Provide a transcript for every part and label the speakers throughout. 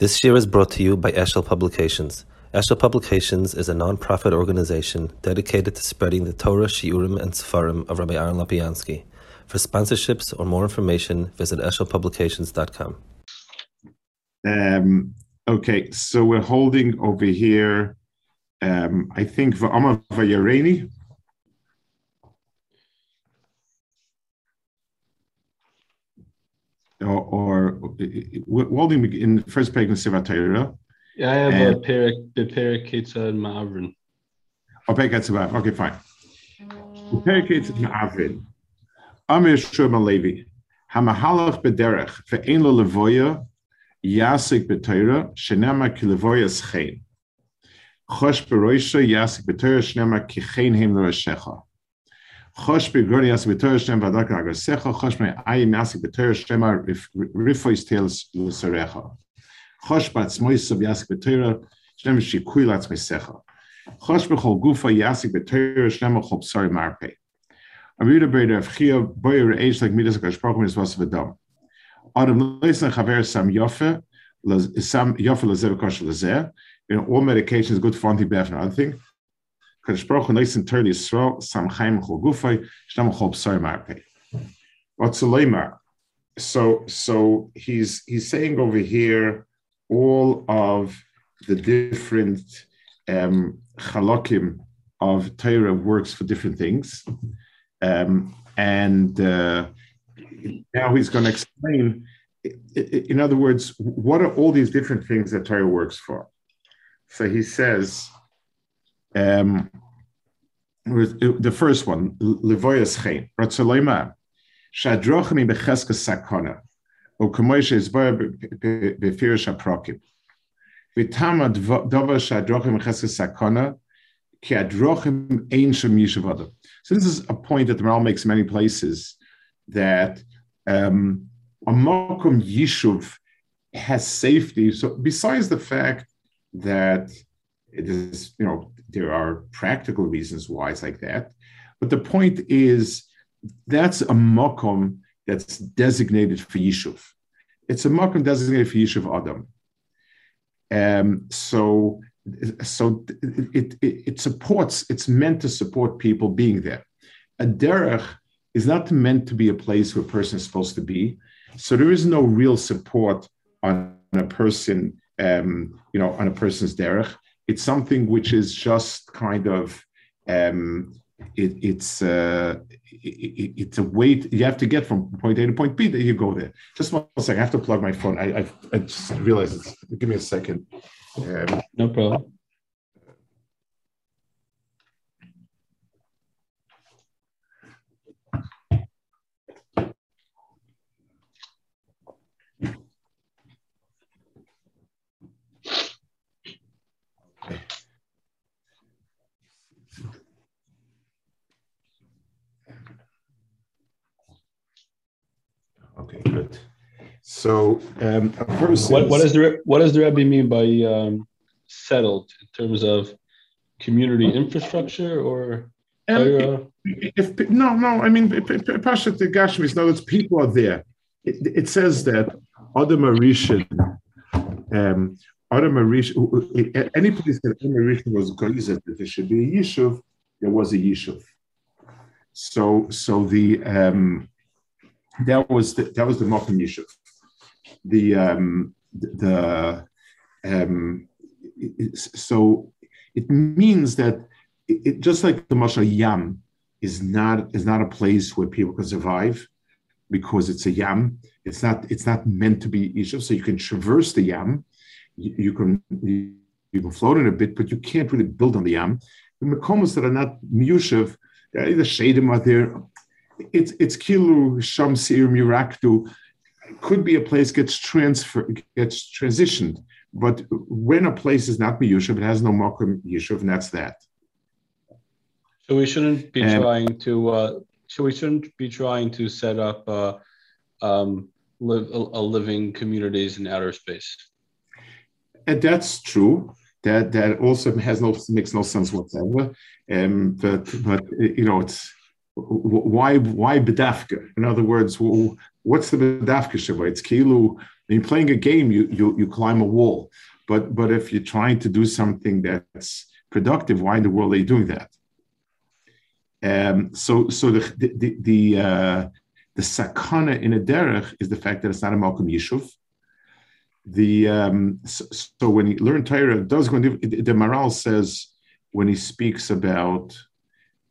Speaker 1: This year is brought to you by Eshel Publications. Eshel Publications is a non-profit organization dedicated to spreading the Torah, Shiurim, and Sefarim of Rabbi Aaron Lapiansky. For sponsorships or more information, visit eshelpublications.com.
Speaker 2: Um, okay, so we're holding over here, um, I think, Va'ama Vayareni. Or, or holding in the first page of Siva
Speaker 3: Yeah, I have uh, a pair the Perikitza and Ma'avrin.
Speaker 2: Oh, Perikitza Okay, fine. Perikitza Ma'avrin. Amir Shurma Levi. Hamahalach bederech ve'en lo levoya yasik b'teira shenema ki levoya schein. Chosh beroisha yasik b'teira shenema ki chein hem l'rashecha. Chosh begroni yasik b'teira shenema v'adak agasecha. Chosh me ayim yasik b'teira shenema rifois teils l'sarecha. Chosh batzmoisav yasik b'teira shenema shikui latzmesecha. Chosh b'chol gufa yasik b'teira shenema chol psari marpei. A wieder bei der Chia Boyer Age like Midas gesprochen ist was wir da. Adam listen Javier Sam Yoffe, Sam Yoffe Lazer Kosh. You know, all medications good for anti-BF and other thing. Gufay, Stam Chol Psar Marpe. What's? So, so he's he's saying over here all of the different um, halakim of Torah works for different things. Um, and uh, now he's going to explain, in other words, what are all these different things that Torah works for? So he says, um, the first one, Levoyas Chen, Ratzalema, Shadrochim Becheska Sakona, O Kamoisha is Befir Shaprokim. Vitama Dova Shadrochim Becheska Sakona, Ki Adrochim Ein Shem Yishavada. So this is a point that the Maharal makes many places that um, a Mokum Yishuv has safety. So besides the fact that it is, you know, there are practical reasons why it's like that, but the point is that's a Mokum that's designated for Yishuv. It's a Mokum designated for Yishuv Adam. Um, so so it, it, it, supports, it's meant to support people being there. A derech is not meant to be a place where a person is supposed to be. So there is no real support on a person, um, you know, on a person's derech. It's something which is just kind of, um, it, it's uh, it, it's a weight you have to get from point A to point B that you go there. Just one second, I have to plug my phone. I, I, I just realized it's, give me a second.
Speaker 3: Um, no problem.
Speaker 2: So, um,
Speaker 3: what, what, is the what does the Rebbe mean by um, settled in terms of community infrastructure or?
Speaker 2: Um, if, if, no, no. I mean, Pashat Gashmis. No, it's people are there. It, it says that Adam Arishan, um, Adam Arishan, any place that Adam Arishan was gazed that there should be a yishuv, there was a yishuv. So, so the um, that was the, that was the Mokum Yishuv. The um, the um, so it means that it, just like the Mashal Yam is not is not a place where people can survive because it's a Yam. It's not it's not meant to be Yishuv. So you can traverse the Yam, you, you can you, you, can float in a bit, but you can't really build on the Yam. The Makomas that are not Yushuv, the Shadim are there it's it's kilu shamsir miraktu could be a place gets transfer gets transitioned, but when a place is not miyushav, it has no makom yishuv, and that's that.
Speaker 3: So we shouldn't be trying to. Uh, so we shouldn't be trying to set up uh, um, live a, a living communities in outer space.
Speaker 2: And that's true. That that also has no makes no sense whatsoever. Um, but but you know it's why why bedafka? In other words, what's the bedafka shabbat? It's kilu. When you're playing a game, you, you you climb a wall. But but if you're trying to do something that's productive, why in the world are you doing that? Um, so so the the the, uh, the sakana in a derech is the fact that it's not a malkum yishuv. The um, so, so, when you learn Torah, does go the, Maharal says when he speaks about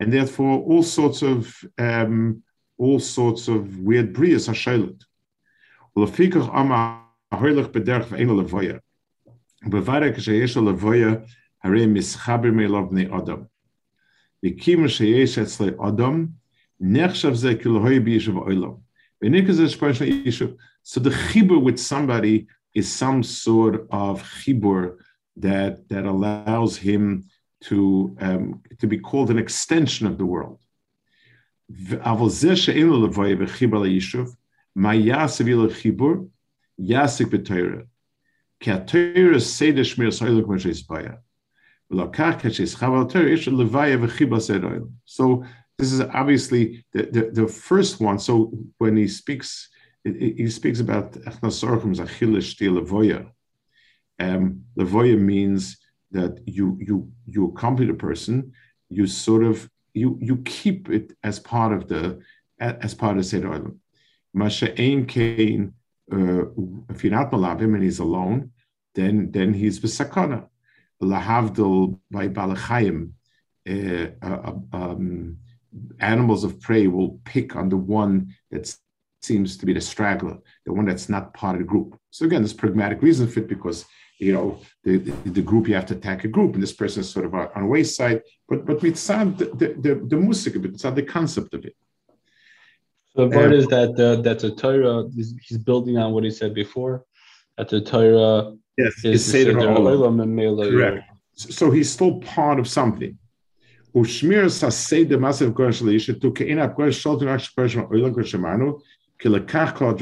Speaker 2: and therefore all sorts of um, all sorts of weird brias are shailut. So the chibur with somebody is some sort of chibur that that allows him to, um, to be called an extension of the world. So this is obviously the, the, the, first one. So when he speaks, he speaks about um. Levoya means that you you you accompany the person, you sort of you you keep it as part of the as part of the Seder Olam. Masha Ein Kain, uh, if you're not Malavim and he's alone, then then he's Besakana. Lahavdil by Balachayim, uh, uh, um, animals of prey will pick on the one that seems to be the straggler, the one that's not part of the group. So again, there's pragmatic reason for it because you know, the, the, the, group, you have to attack a group, and this person is sort of on, on wayside. But but mitzad the the, the, the music, mitzad the concept of it.
Speaker 3: So the part is that uh, that the Torah he's building on what he said before. That the Torah
Speaker 2: yes, is Seder Correct. So he's still part of something. Ushmir sasei de massive to keina gosh shalton ash person oilan gosh shemanu kilakach kol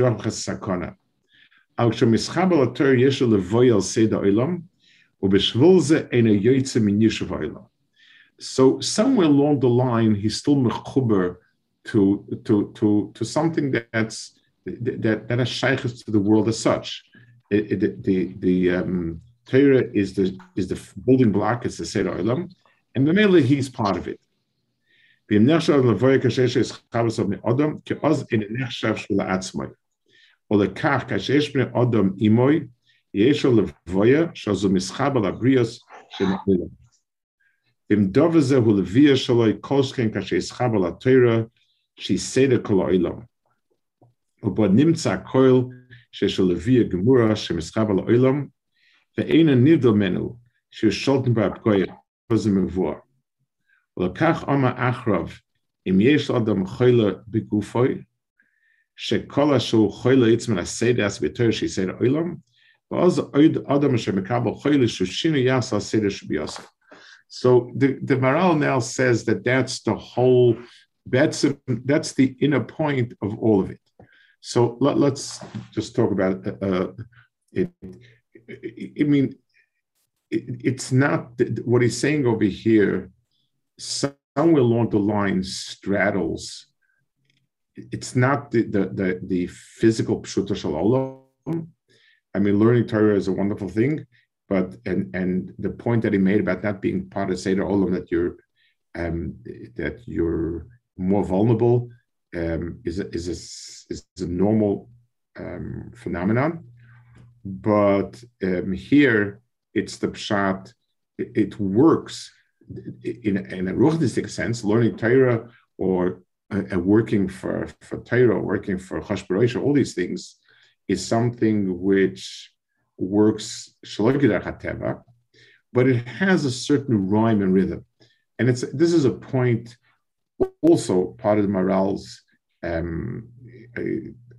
Speaker 2: So somewhere along the line, he's still mechuber to to to to something that's that that has shaykhs to the world as such. It, it, the the um, Torah is the is the building block. It's the Seder Olam, and the Mele he's part of it. או לכך כאשר יש בני אדם אימוי, יש לו לבויה שזו מסחב על הבריאס של העולם. אם דובר זה הוא לביאה שלו כל שכן כאשר יסחב על התורה, שיסדר כל העולם. ובו נמצא הכל שיש לו לביאה גמורה שמסחב על העולם, ואין הנבדל ממנו שהוא שולטן בה הפגויה, וזה מבואר. ולכך אומר אחרב, אם יש לאדם חולה בגופוי, shekola shu choyle itzman aseder as beter she said oilam vaz oid adam shemekabel choyle shu shinu yas aseder should be. So the the Maharal now says that that's the whole that's a, that's the inner point of all of it. So let, us just talk about uh, uh it. I mean, it, it's not what he's saying over here. Somewhere along the line straddles it's not the the the, the physical pshuta shalom. I mean, learning Torah is a wonderful thing, but and and the point that he made about not being part of Seder Olam that you're um, that you're more vulnerable um, is a, is a, is a normal um, phenomenon, but um, here it's the pshat. It, it works in, in a ruchnistic sense. Learning Torah or uh, working for for Torah, working for Chashbarosha, all these things is something which works hateva, but it has a certain rhyme and rhythm, and it's this is a point also part of the Maharal's um,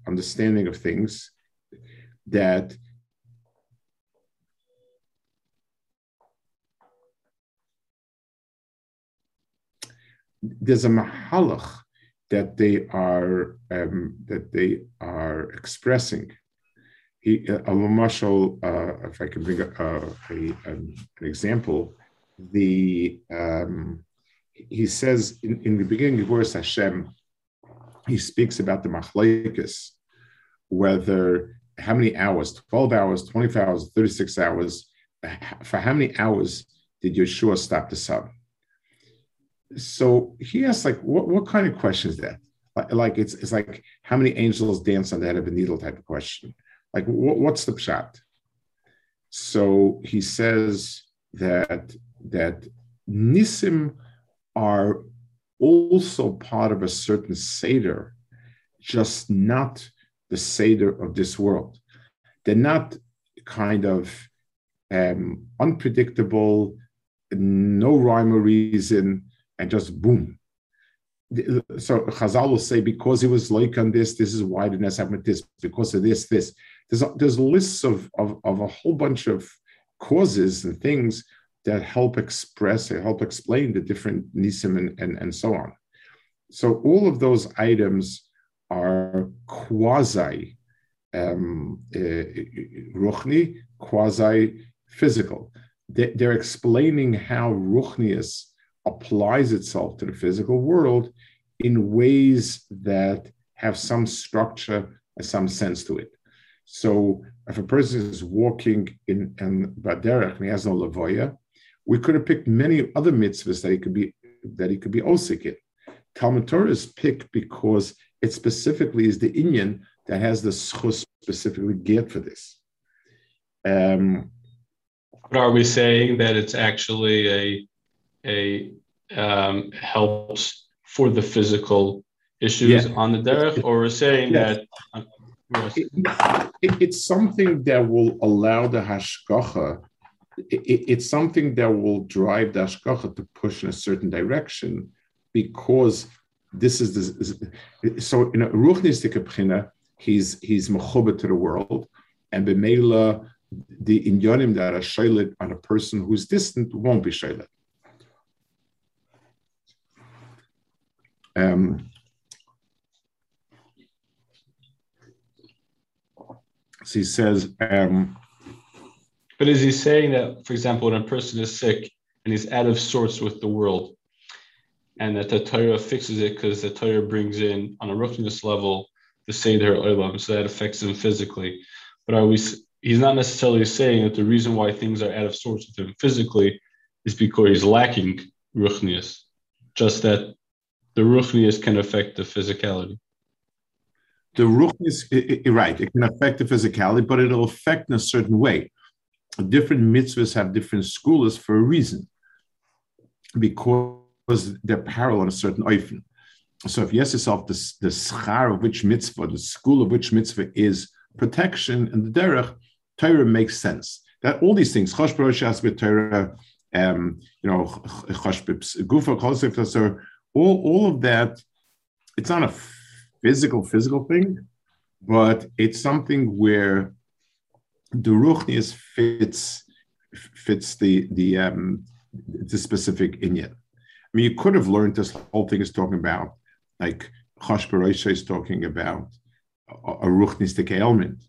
Speaker 2: understanding of things that there's a mahalach that they are um, that they are expressing. He, uh, marshal, uh, if I can bring a, a, a, an example, the um, he says in, in the beginning of Gevuros Hashem, he speaks about the machlekes, whether how many hours, 12 hours, 25 hours, 36 hours, for how many hours did Yeshua stop the sun? So he asks, like, what, what kind of question is that? Like, like it's it's like how many angels dance on the head of a needle type of question. Like, what, what's the shot? So he says that that nisim are also part of a certain seder, just not the seder of this world. They're not kind of um, unpredictable, no rhyme or reason, and just boom. So Chazal will say because he was like on this, this is why the Ness happened this, because of this, this. There's there's lists of, of, of a whole bunch of causes and things that help express, help explain the different nisim and, and, and so on. So all of those items are quasi um, uh, ruchni, quasi physical. They, are explaining how ruchnius applies itself to the physical world in ways that have some structure and some sense to it. So if a person is walking in, in Baderech and he has no lavoya, we could have picked many other mitzvahs that he could be that he could be osik in. Talmud Torah is picked because it specifically is the Inyan that has the schus specifically geared for this. Um,
Speaker 3: but are we saying that it's actually a a um, helps for the physical issues yeah. on the derech, or we're saying yes. that? Uh,
Speaker 2: yes. it, it, it's something that will allow the hashgacha. It, it's something that will drive the hashgacha to push in a certain direction, because this is the so in a ruchnistic he's he's mechuba to the world, and b'meila the inyanim that are shaylit on a person who's distant won't be shaylit. Um, so he says. Um,
Speaker 3: but is he saying that, for example, when a person is sick and he's out of sorts with the world, and that the Torah fixes it because the Torah brings in on a roughness level the Seder Olam, so that affects him physically. But are we? He's not necessarily saying that the reason why things are out of sorts with him physically is because he's lacking ruchnius. Just that the ruchnius can affect the physicality.
Speaker 2: The ruchnius, right, it can affect the physicality, but it'll affect in a certain way. Different mitzvahs have different schools for a reason, because they're parallel in a certain oifen. So if you ask yourself the, the schar of which mitzvah, the school of which mitzvah is protection and the derech, Torah makes sense. That all these things, chosh Torah, um, you know, chosh gufa, all, all of that, it's not a physical, physical thing, but it's something where the ruchnius fits fits the the um, the specific inyan. I mean, you could have learned this whole thing is talking about like Chosh is talking about a, ruchnistic ailment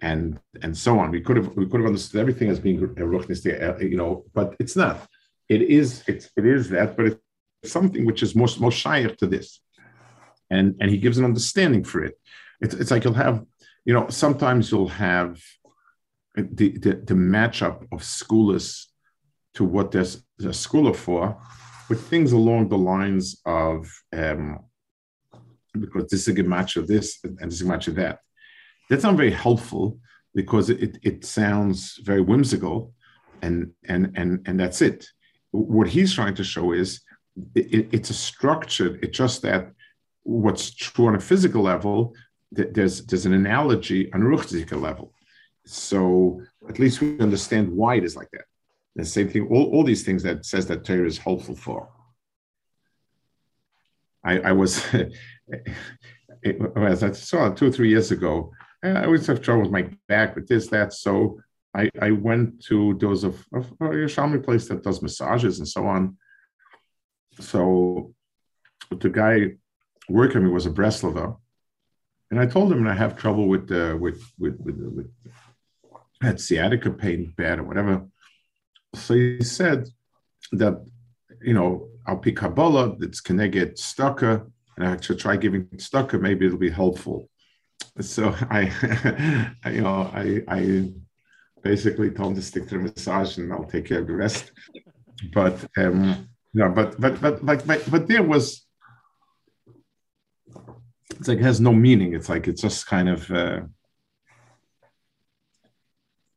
Speaker 2: and and so on. We could have we could have understood everything as being a ruchnistic, you know, but it's not. It is it's it is that, but it's something which is most most shaykh to this, and and he gives an understanding for it. It's, it's like you'll have, you know, sometimes you'll have the the, the matchup of schoolers to what there's a schooler for, with things along the lines of um, because this is a good match of this and this is a match of that. That's not very helpful because it, it sounds very whimsical and and and and that's it. What he's trying to show is it, it's a structure. It's just that what's true on a physical level, there's there's an analogy on a ruchzika level. So at least we understand why it is like that. The same thing, all, all these things that says that Torah is helpful for. I, I was as I saw two or three years ago, eh, I always have trouble with my back, with this, that. So I, I went to those of, of a Yerushalmi place that does massages and so on. So the guy working me was a Breslover, and I told him I have trouble with the with with with, with had sciatica pain bad or whatever. So he said that you know I'll pick Kabbalah, it's get stucker, and I should try giving stucker, maybe it'll be helpful. So I, I you know, I I basically told him to stick to the massage and I'll take care of the rest. But um you know, but but but like but, but there was it's like it has no meaning. It's like it's just kind of uh,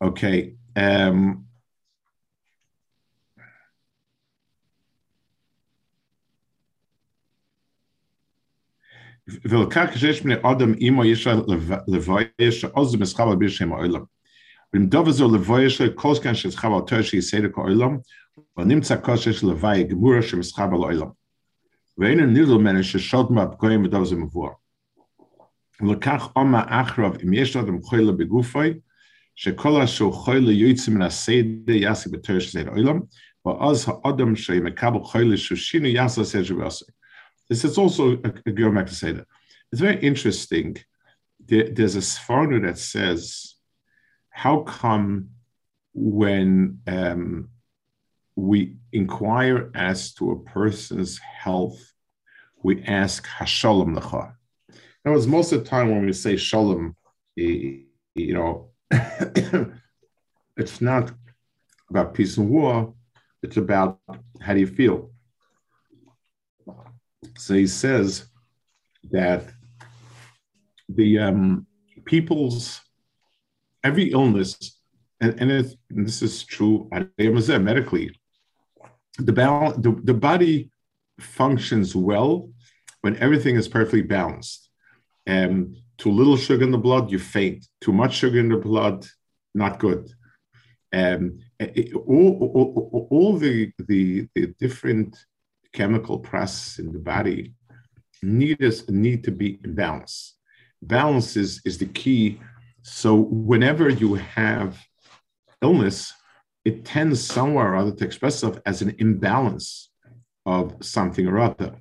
Speaker 2: okay. Um, ולקח שיש בני אדם אימו יש לבויה שעוז מסחר בשם העולם. ואם דובר זו לבויה של כל סכן שסחר אותו שיסדר כעולם, ונמצא כושר של הוואי גמורה שמסחר בלעולם. ואין הנילו ממנו ששוד מהפגועים בדוב זה מבואר. ולכך עומא אחרב, אם יש לאדם חולה בגופוי, שכל אשר חולה יוצא מן הסדר יעשה בתור של סדר עולם, ואז האדם שמקבל חולה שושינו יעשה הסדר שבעשה. This is also going back to say that. It's very interesting. There, there's a Sforno that says, how come when um, we inquire as to a person's health, we ask Hashalom Lecha. In other words, most of the time when we say Shalom, you know, it's not about peace and war, it's about how do you feel. So he says that the um, people's every illness, and, and, it, and this is true medically, the, balance, the, the body functions well when everything is perfectly balanced. And too little sugar in the blood, you faint. Too much sugar in the blood, not good. Um, it, all, all, all the, the, the different chemical process in the body need us need to be in balance. Balance is, is the key. So whenever you have illness, it tends somewhere or other to express itself as an imbalance of something or other.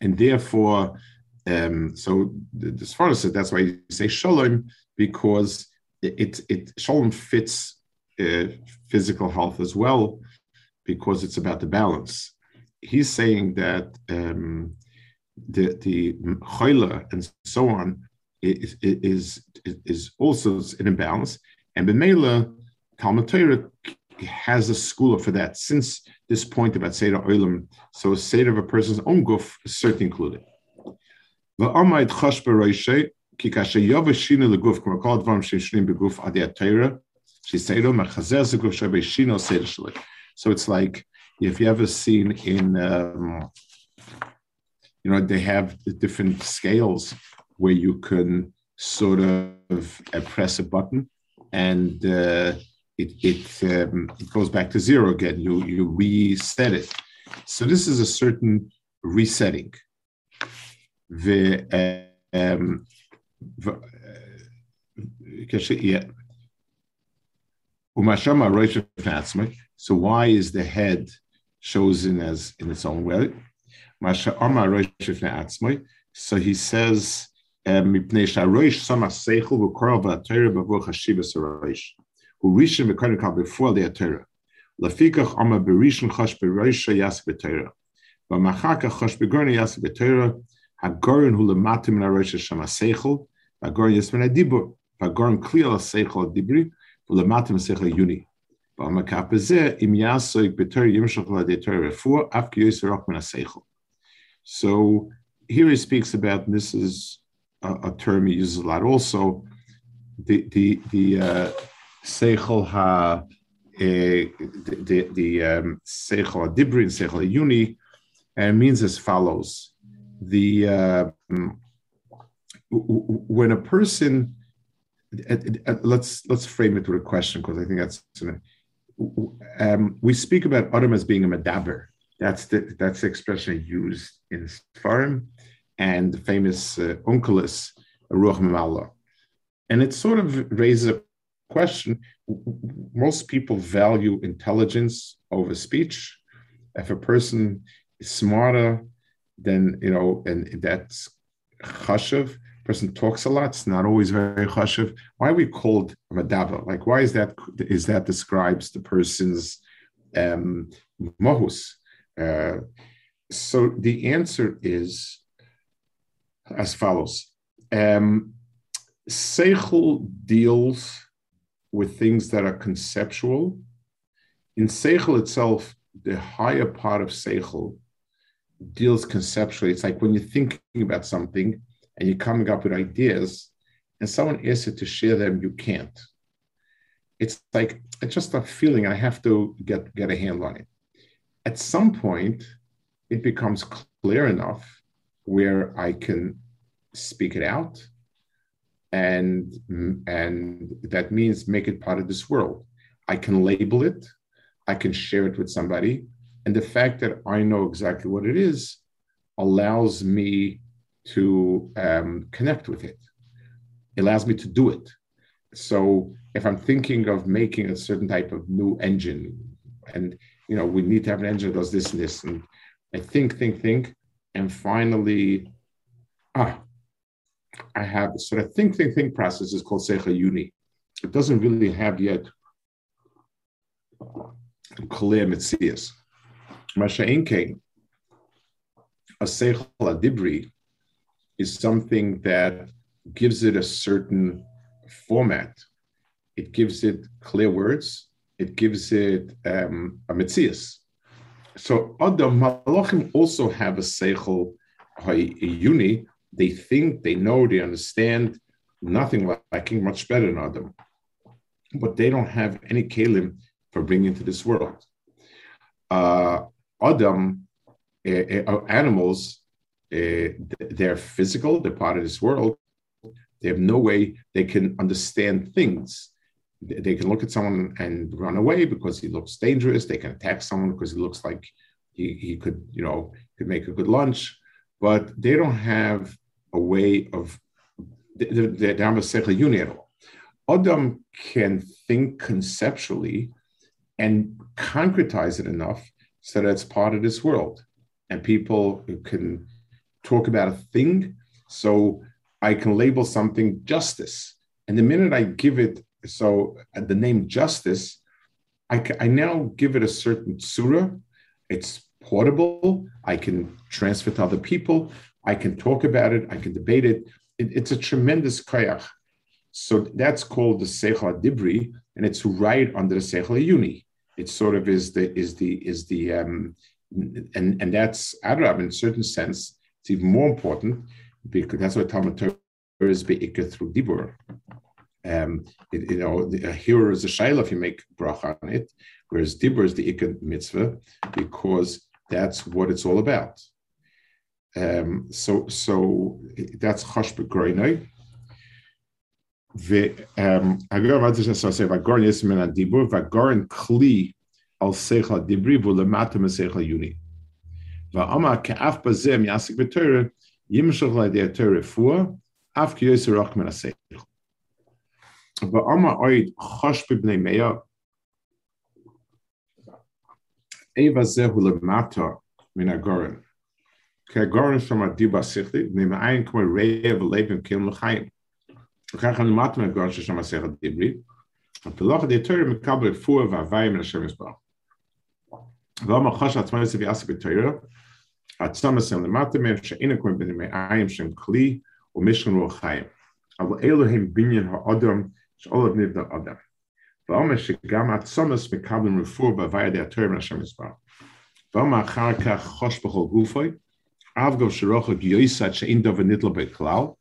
Speaker 2: And therefore, um, so as far as that's why you say shalom, because it, it, shalom fits uh, physical health as well, because it's about the balance he's saying that um, the the choila and so on is is is also an imbalance, and the Bemela Talmud Torah has a school for that. Since this point about Seder Olam, so a Seder of a person's own goof is certainly included. So it's like if you ever seen in, um, you know, they have the different scales where you can sort of uh, press a button and uh, it it, um, it goes back to zero again. You you reset it. So this is a certain resetting. The um, yeah. So why is the head chosen as in its own way. So he says, מפני שהראש שם השכל וקורא והתרא בבוא חשיבס הראש. הוא ראשון וקודם כל בפועל די התרא. לפיכך אומר בראשון חש בראש יעשה בתרא. ואחר כך חש בגורן יעשה בתרא, הגורן הוא למטה מן הראש שם השכל, והגורן יש מן הדיבור, והגורן כלי על השכל הדיברי, ולמטה מן השכל העיוני. So here he speaks about, this is a, a, term he uses a lot also, the the the uh, seichel ha eh, the the um, seichel dibri and seichel yuni, and means as follows: the uh, when a person, uh, let's let's frame it with a question because I think that's um, we speak about Adam as being a medaber. That's the that's the expression used in Sfarim, and the famous uh, Onkelos, Ruach. And it sort of raises a question. Most people value intelligence over speech. If a person is smarter, then, you know, and that's chashav, person talks a lot, it's not always very chashav. Why are we called madaba? Like, why is that, is that describes the person's um, mohus? Uh, so the answer is as follows. Um, Seichel deals with things that are conceptual. In Seichel itself, the higher part of Seichel deals conceptually. It's like when you're thinking about something and you're coming up with ideas, and someone asks you to share them, you can't. It's like it's just a feeling. I have to get get a handle on it. At some point, it becomes clear enough where I can speak it out and and that means make it part of this world. I can label it. I can share it with somebody. And the fact that i know exactly what it is allows me to um, connect with it. It allows me to do it. So if i'm thinking of making a certain type of new engine and you know we need to have an engine that does this and this and i think think think and finally ah I have so the think, think, think process is called Secha Uni. It doesn't really have yet clear Mitzias. Masha'inke, a Seichel Adibri is something that gives it a certain format. It gives it clear words. It gives it um, a Mitzias. So other Malachim also have a Seichel Uni, they think, they know, they understand nothing lacking, much better than Adam. But they don't have any kalim for bringing to this world. Uh, Adam, uh, uh, animals, uh, they're physical, they're part of this world. They have no way they can understand things. They can look at someone and run away because he looks dangerous. They can attack someone because he looks like he, he could, you know, could make a good lunch. But they don't have a way of the Dhamma unit at all. Adam can think conceptually and concretize it enough so that it's part of this world. And people can talk about a thing. So I can label something justice. And the minute I give it, so uh, the name justice, I, I now give it a certain surah. It's portable. I can transfer to other people. I can talk about it, I can debate it. it it's a tremendous koyach. So that's called the Seichel Dibri, and it's right under the Seichel Yuni. It sort of is the is the is the um, and and that's Adrab in a certain sense. It's even more important because that's what Talmud Torah is beikah through Dibur. Um, it, you know, the, here is a shayla if you make bracha on it, whereas Dibur is the ikka mitzvah because that's what it's all about. Um, so, so that's chosh begroinoi. והגורן, מה זה שעושה? והגורן יש מן הדיבור, והגורן כלי על שכל דיברי ולמטה משכל יוני. ואמר כאף בזה מיעסק בתורה, ימשך לידי התורה רפואה, אף כי יסר רק מן השכל. ואמר אויד חוש בבני מאה, איבה זהו למטה מן הגורן. כגורן שם הדיבה שכלית, ממעין כמו רעב ולב כאילו לחיים. וכך אני למדתי מהגורן ששם השכל דיברי, הפילוח הדיאטורי מקבל רפואה והוואי מן השם יסבר. ואומר חוש עצמו יוסף יעסק בתוירה, עצום מסוים למטה מהם שאין הקוראים בני מעיים שהם כלי ומשכן רוח חיים. אבל אלו הם בניין האדם שעולב נבנה אדם. ואומר שגם עצומס מקבלים רפואה בהוואי הדיאטורי מן השם יסבר. ואומר אחר כך חוש בכל גופוי, Avgo Beklal,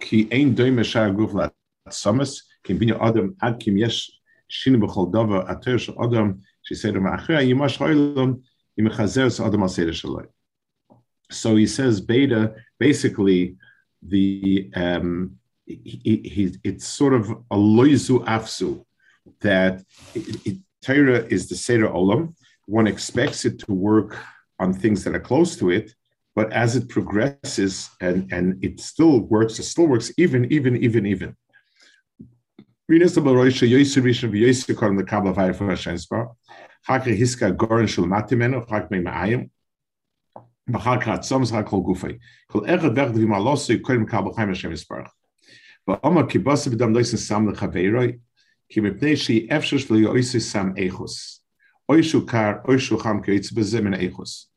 Speaker 2: Ki Ein Doime Shar Guf La Tsamas, Kim Binyo Ad Kim Yesh Bechol Dova she said to Ma'achra Yimash Hoylom, Yimechazer Adam Al Seder Shaloi. So he says beta, basically, the um, he, he, it's sort of a loizu afsu that Torah is the Seder Olam. One expects it to work on things that are close to it, but as it progresses and, and it still works, it still works even, even, even, even. Mipnei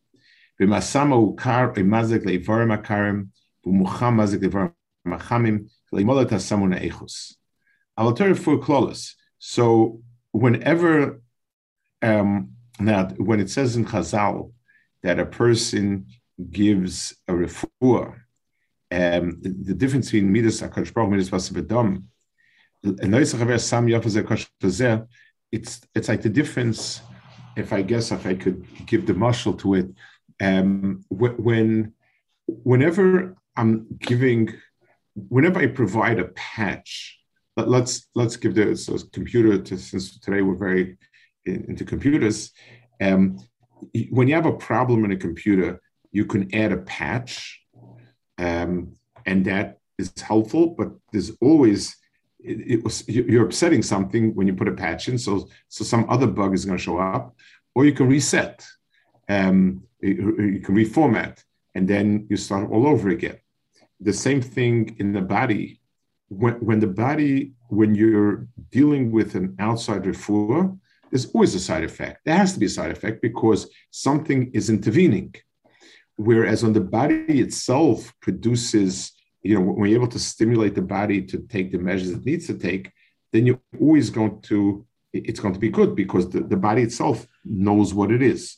Speaker 2: V'masama Ukar Oimazek Leivarim Akarim. Clause. So whenever um, now when it says in Chazal that a person gives a refuah, um, the, the, difference between midas akadosh baruch midas vasavedam, it's it's like the difference. If I guess if I could give the marshal to it, um, when whenever I'm giving, whenever I provide a patch let, us let's give the so computer to, since today we're very into computers. Um, when you have a problem in a computer, you can add a patch, um, and that is helpful. But there's always it, it, was you're upsetting something when you put a patch in, so so some other bug is going to show up, or you can reset, um, you, can reformat, and then you start all over again. The same thing in the body when, when the body, when you're dealing with an outside refuah, there's always a side effect. There has to be a side effect because something is intervening. Whereas on the body itself produces, you know, when you're able to stimulate the body to take the measures it needs to take, then you're always going to, it's going to be good because the, the body itself knows what it is.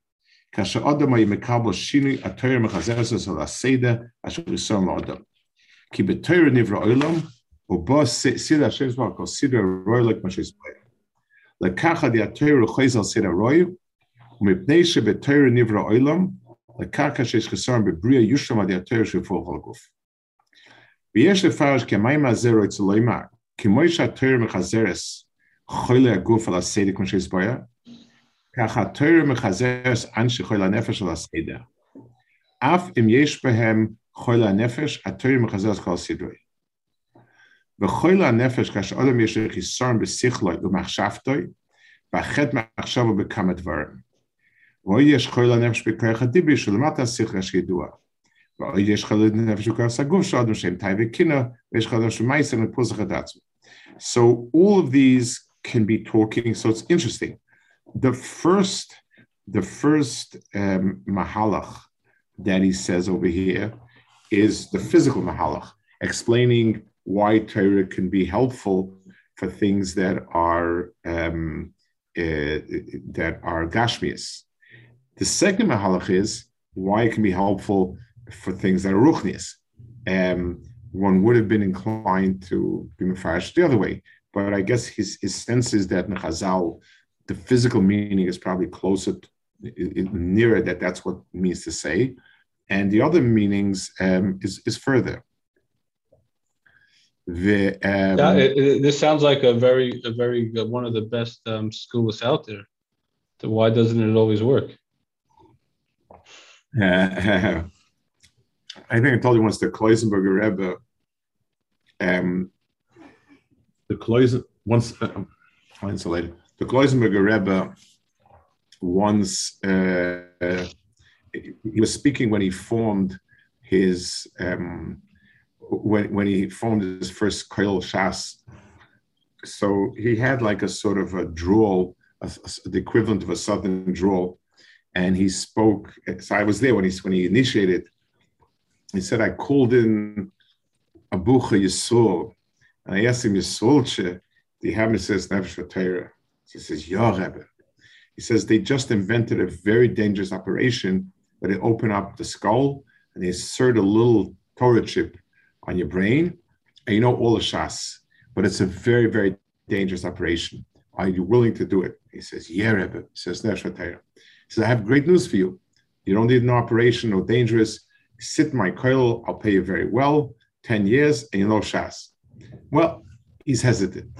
Speaker 2: כאשר אדם היה מקבל שינוי, התויר מחזרת את הסדר אשר ריסון לאדם. כי בתויר נברא עולם, ובו סדר השם יזבח כל סדר רוי לכמה שיזבח. לקחת התויר וחז על סדר רוי, ומפני שבתויר נברא עולם, לקרקע שיש חסרון בבריאה יושלם עד התויר שיפול כל הגוף. ויש לפרש כי המים הזה רוי צלו אמר, כמו שהתויר מחזרס חולה הגוף על הסדר כמו שיזבח, ככה תויר מחזרס אנשי חול הנפש של הסדר. אף אם יש בהם חול הנפש, התויר מחזרס כל סדרי. וחול הנפש, כאשר אדם יש חיסון בשכלוי ומחשבתוי, והחטא מחשבו בכמה דברים. ואוי יש חול הנפש בכרך הדיבי שלמט השכל יש ידוע. ואוי יש חול הנפש בכרך הגוף של אדם שהם תאי וקינה, ויש חול הנפש מייסר ופוסח את עצמו. So all of these can be talking, so it's interesting. the first the first um, mahalach that he says over here is the physical mahalach, explaining why Torah can be helpful for things that are um, uh, that are gashmias. The second mahalach is why it can be helpful for things that are ruchnias. Um, one would have been inclined to be mafarish the other way, but I guess his, his sense is that Chazal the physical meaning is probably closer, to, nearer that that's what it means to say, and the other meanings um, is is further. The, um,
Speaker 3: yeah, it, it, this sounds like a very a very uh, one of the best um, schools out there. So why doesn't it always work?
Speaker 2: Uh, I think I told you once the Kloisenberger Rebbe, um, the Kloisen once uh, insulated the Kloisenberger Rebbe once uh, he was speaking when he formed his um, when when he formed his first Koil Shas. So he had like a sort of a drawl, a, a, the equivalent of a southern drawl, and he spoke. So I was there when he when he initiated. He said, "I called in Abucha Yisrael, and I asked him Yisraelche, the Hammer says Nefesh Torah." He says, Yeah, Rebbe. He says they just invented a very dangerous operation where they open up the skull and they insert a little Torah chip on your brain, and you know all the Shas. But it's a very, very dangerous operation. Are you willing to do it? He says, Yeah, Rebbe. He says, He says, I have great news for you. You don't need an operation, no dangerous. Sit my coil, I'll pay you very well, 10 years, and you know Shas. Well, he's hesitant.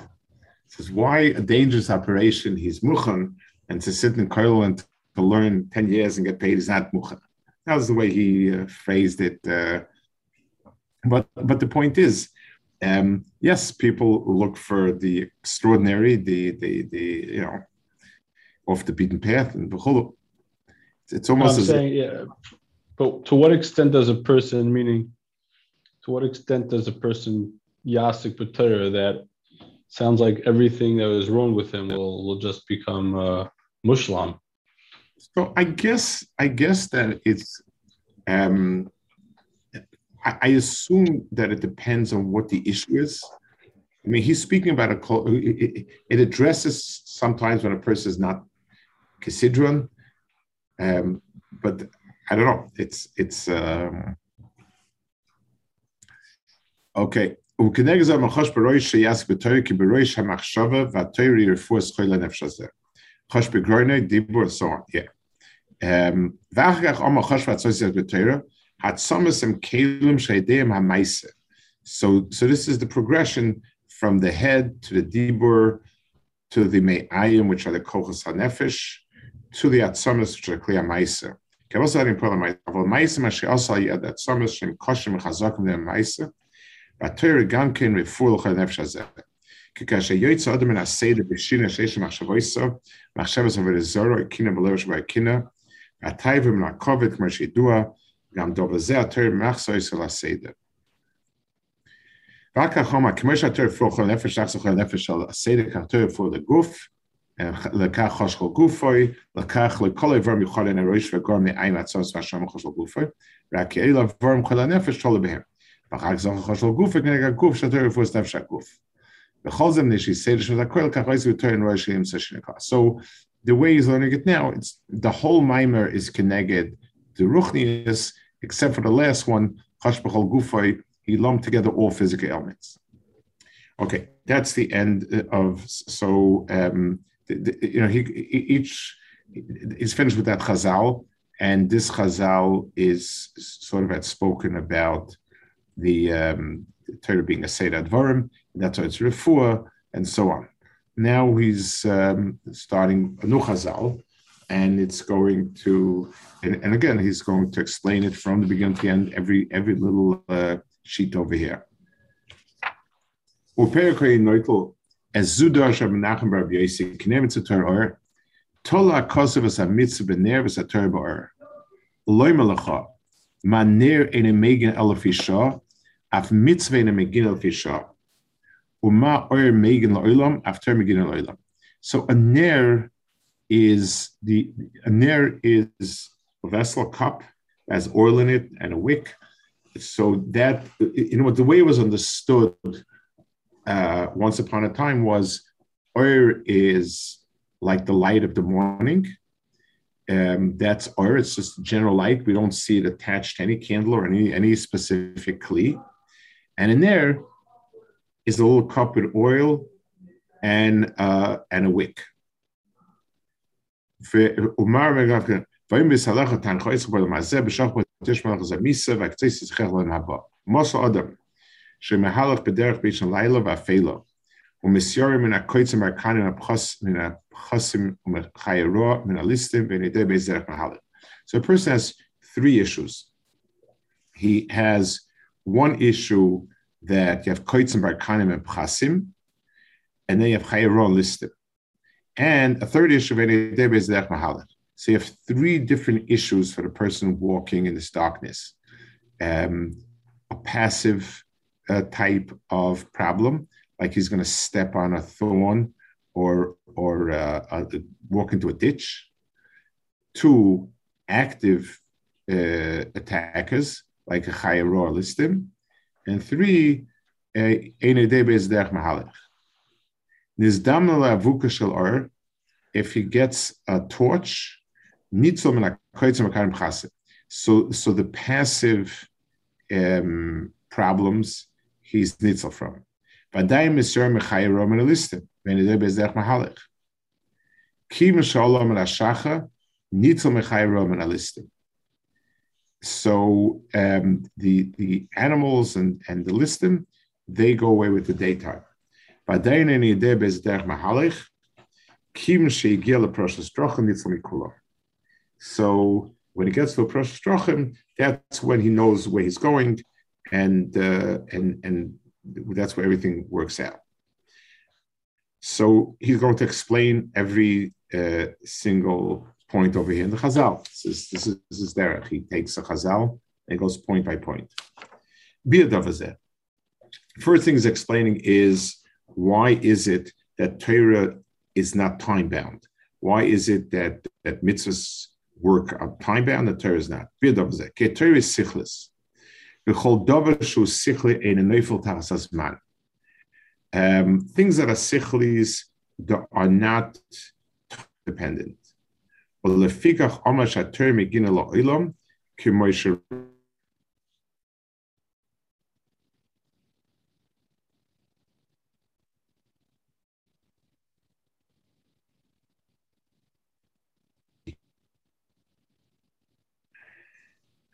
Speaker 2: Says, Why a dangerous operation? He's muchan, and to sit in kollel and to learn 10 years and get paid is not muchan. That was the way he uh, phrased it. Uh, but but the point is, um, yes, people look for the extraordinary, the the the you know, off the beaten path, and the it's almost.
Speaker 3: I'm saying, yeah, but to what extent does a person, meaning, to what extent does a person yasik b'torah that sounds like everything that was wrong with him will will just become uh, mushlam?
Speaker 2: So I guess I guess that it's um, I, I assume that it depends on what the issue is. I mean, he's speaking about a it, it addresses sometimes when a person is not Kisidron, um, but I don't know. It's it's um, okay so on. Yeah. Um, so, so this is the progression from the head to the dibur to the me'ayim, which are the kochos hanefesh, to the atzamas, which are kliya ma'isa. Problem ma'isa. Well, ma'isa also yad atzamas shem koshim chazakim dem ma'isa. והתויר גם כן רפואו לכל הנפש הזה. כי כאשר יוצא אדם מן הסדר בשינה שיש מחשבו יסו, מחשב עשו ולזורו, הקינה בלב שבו הקינה, והטייבה מן הכובד כמו שידוע, גם דובר זה התור מחסוי של הסדר. רק החומה, כמו שהתור הפוך על נפש, כך זוכר נפש של הסדר, כך תור הפוך לגוף, לקח חושך גופוי, לקח לכל איבר מיוחד אין הראש וגור מעין הצוס והשם חושך גופוי, רק אלה איברים כל הנפש תולה בהם. ואחר כך זוכר חושך גופוי כנגד הגוף שהתור הפוך נפש הגוף. בכל זה מנשי סדר של הכל, כך לא יזו תור אין ראש שימצא שנקרא. So, the way he's learning it now, it's the whole mimer is connected to Ruchnius, except for the last one, Chashbachal Gufay, he lumped together all physical elements. Okay, that's the end of so um, the, the, you know he each is finished with that Chazal, and this Chazal is sort of had spoken about the um, Torah being a Seder Dvarim, and that's why it's Refuah, and so on. Now he's um, starting a and it's going to and, and, again he's going to explain it from the beginning to the end every every little uh, sheet over here Tola Loy Malacha Maner in a Megan Elafisha af mitzvah in a Megin Elafisha Uma Or Megan Loilam after Megin Loilam so a ner is the a ner is a vessel, cup, has oil in it and a wick. So that you know the way it was understood uh, once upon a time was oil is like the light of the morning um, that's oil. It's just general light. We don't see it attached to any candle or any, any specific kli. And in there is a little cup with oil and, uh, and a wick. Adam, Bishan Laila בשוך בתש מלך זה מיסה והקצי שצריך להם הבא. מוסו אדם, שמהלך בדרך בישן לילה ואפילו, ומסיורי מן הקויצים הרקנים מן הפחסים ומחיירו מן הליסטים ונידי בזרח מהלך. So a person has three issues. He has one issue that you have koitzim barkanim and pchasim, and then you have chayero listim. And a third issue is So you have three different issues for the person walking in this darkness. Um, a passive uh, type of problem, like he's going to step on a thorn or or uh, uh, walk into a ditch. Two active uh, attackers, like a chayaror listim, and three, derech mahalech. If he gets a torch, So, so the passive um, problems he's nitzel from. So um, the the animals and, and the listim, they go away with the daytime. So when he gets to a Parashas Drachim, that's when he knows where he's going, and uh, and and that's where everything works out. So he's going to explain every uh, single point over here in the Chazal. This is this is, this is Derek. He takes a Chazal and goes point by point. First thing he's explaining is why is it that Torah is not time bound? Why is it that that mitzvahs work are time bound and Torah is not? Torah is sichlis. Um, things that are sichlis that are not dependent.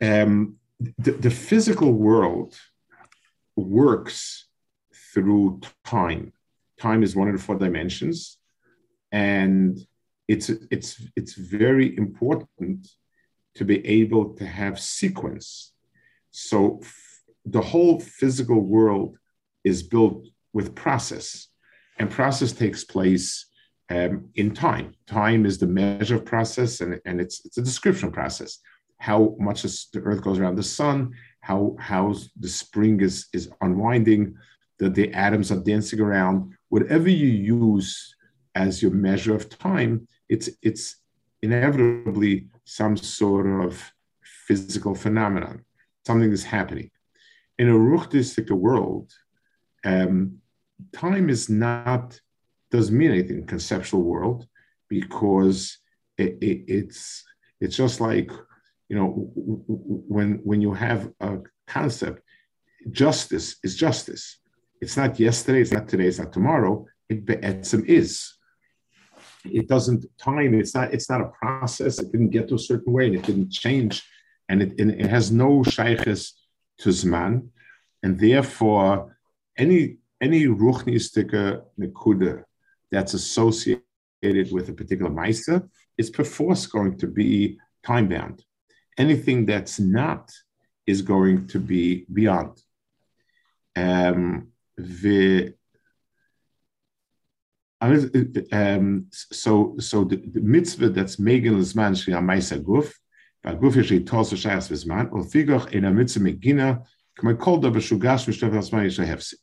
Speaker 2: Um, the, the physical world works through time. Time is one of the four dimensions, and it's it's it's very important to be able to have sequence. So f- the whole physical world is built with process, and process takes place um, in time. Time is the measure of process, and, and it's it's a description process how much the Earth goes around the sun, how how the spring is is unwinding, that the atoms are dancing around. Whatever you use as your measure of time, it's it's inevitably some sort of physical phenomenon. Something is happening. In a ruchtistic world, um, time is not doesn't mean anything in conceptual world because it, it, it's it's just like you know, when when you have a concept, justice is justice. It's not yesterday, it's not today, it's not tomorrow. It be'etzim is. It doesn't time. It's not. It's not a process. It didn't get to a certain way, and it didn't change, and it, and it has no shaykhs to zman, and therefore any any ruchnistika nekuda that's associated with a particular meister is perforce going to be time bound anything that's not is going to be beyond. Um, the um, so so the, the mitzvah that's megel zman shia ma'isa guf, is yeshi tos shayas v'zman, or figach in a mitzvah megina, k'may kol da b'shugash v'shtov yisha hefsik.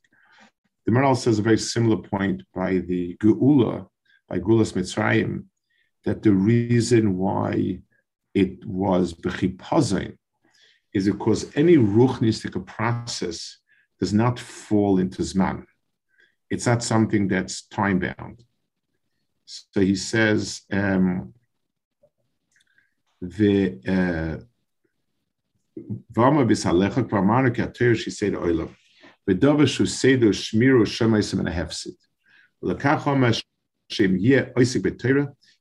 Speaker 2: The Maharal says a very similar point by the Geula, by Gulas Mitzrayim, that the reason why it was bechipazin, is because any ruchnistic process does not fall into zman. It's not something that's time bound. So he says um, the uh, Vama bisalecha kvarmanu ki ater she said oilam. V'dava shu sedu shmiru shemaisim and a hefsit. L'kach homesh shem yeh oisik b'teira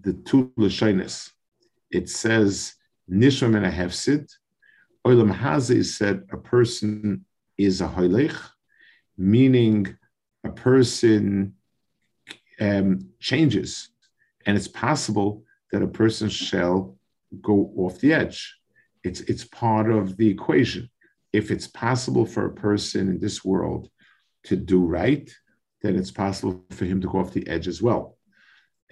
Speaker 2: the two lashonis. It says nishma and a hefsid. Olam hazi said a person is a hoylech, meaning a person um, changes, and it's possible that a person shall go off the edge. It's it's part of the equation. If it's possible for a person in this world to do right, then it's possible for him to go off the edge as well.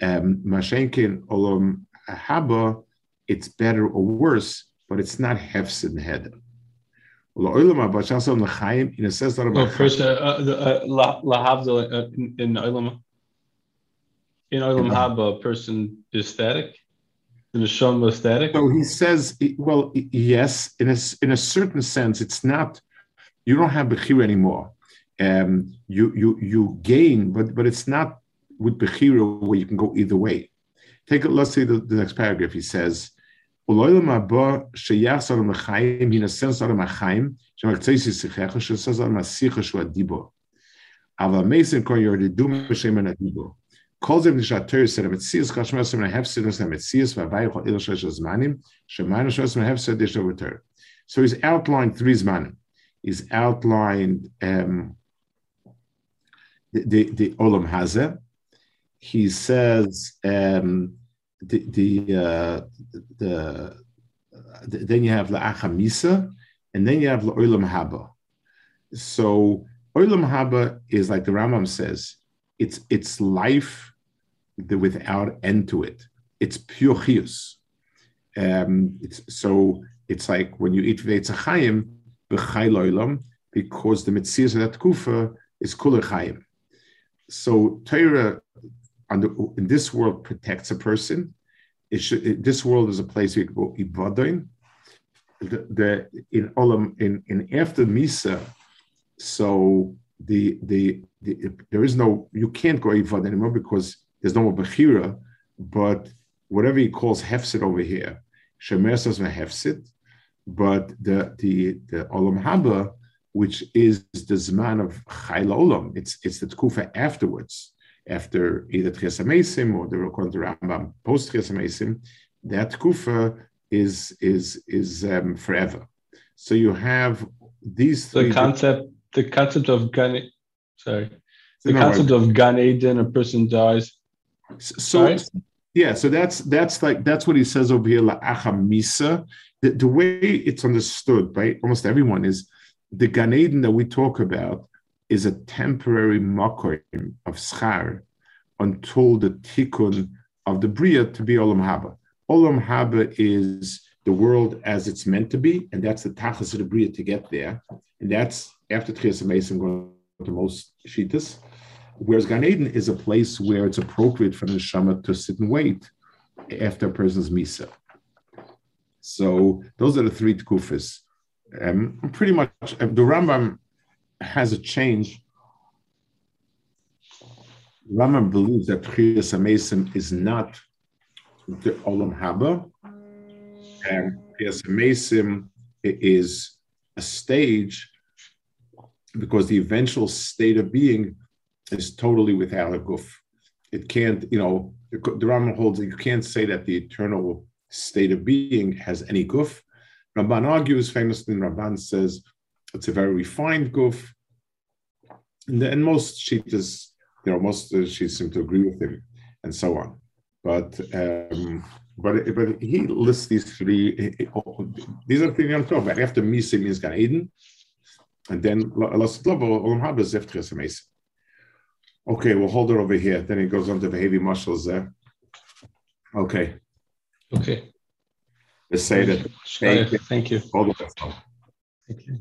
Speaker 2: Um, Mashenkin Olam Haba, it's better or worse but it's not hefsid in head. In a sense,
Speaker 3: well, first, uh, uh, the, uh, la uh, in, Olam, in Olam Haba, a person is static. In the Shom static.
Speaker 2: So he says, well, yes, in a in a certain sense, it's not. You don't have bechira anymore. Um, you you you gain, but but it's not with bechira where you can go either way. Take a let's see the, the next paragraph. He says, "Uloylam haba sheyach saram l'chaim in a sense saram l'chaim shemaktzei sichecha shesaz saram asicha shu adibo." Ava meisen kol yordidum b'shem adibo. Kol zem nishat ter said a mitzias chashmer saram hefsidus a mitzias v'avayich il shesh zmanim shemayim shesh hefsid dish over So he's outlined three zmanim. He's outlined um, the, the, the Olam Hazeh. He says um, the the, uh, the, the then you have La'achamisa, and then you have Olam Haba. So Olam Haba is like the Rambam says, it's it's life without end to it. It's pure chiyus. Um, it's so it's like when you eat veitzachayim b'chay loilam because the mitzvah of that kufa is kulachayim. So Torah in this world protects a person. It should, it, this world is a place where you go. The, the in olam in in after misa, so the, the the there is no you can't go ivad anymore because there's no more bechira. But whatever he calls hefset over here, shemer says hefset. But the the the olam haba, which is the zman of chayla olam, it's it's the tkufa afterwards after either Tchias Amesim or the according to Rambam post Tchias Amesim, that kufa is is is um, forever. So you have these
Speaker 3: the concept the concept of Gan sorry the no, concept of Gan Eden a person dies.
Speaker 2: So yeah, so that's that's like that's what he says over here, la achamisa. The, the way it's understood by almost everyone is the Gan Eden that we talk about is a temporary mockery of schar until the tikkun of the bria to be olam haba. Olam haba is the world as it's meant to be, and that's the tachas of the bria to get there, and that's after Tchias Mason going to most shitas. Whereas Gan Eden is a place where it's appropriate for the neshama to sit and wait after a person's misa. So those are the three tkufas. Um, pretty much, um, the Rambam has a change. Rambam believes that Tchias Amesim is not the Olam Haba, and Tchias Amesim is a stage because the eventual state of being is totally without a guf. It can't, you know, the, the holds that you can't say that the eternal state of being has any guf. Ramban argues famously, Ramban says it's a very refined guf. And, and most shitas, you know, most she seem to agree with him, and so on. But um, but but he lists these three. These are three talking about. After Misa means Gan Eden, and then Las Olam Haba Zeftres Okay, we'll hold her over here. Then he goes on to the heavy muscles there. Okay.
Speaker 3: Okay.
Speaker 2: Let's say that.
Speaker 3: Thank you. Thank you.
Speaker 2: All the best.
Speaker 3: Thank you.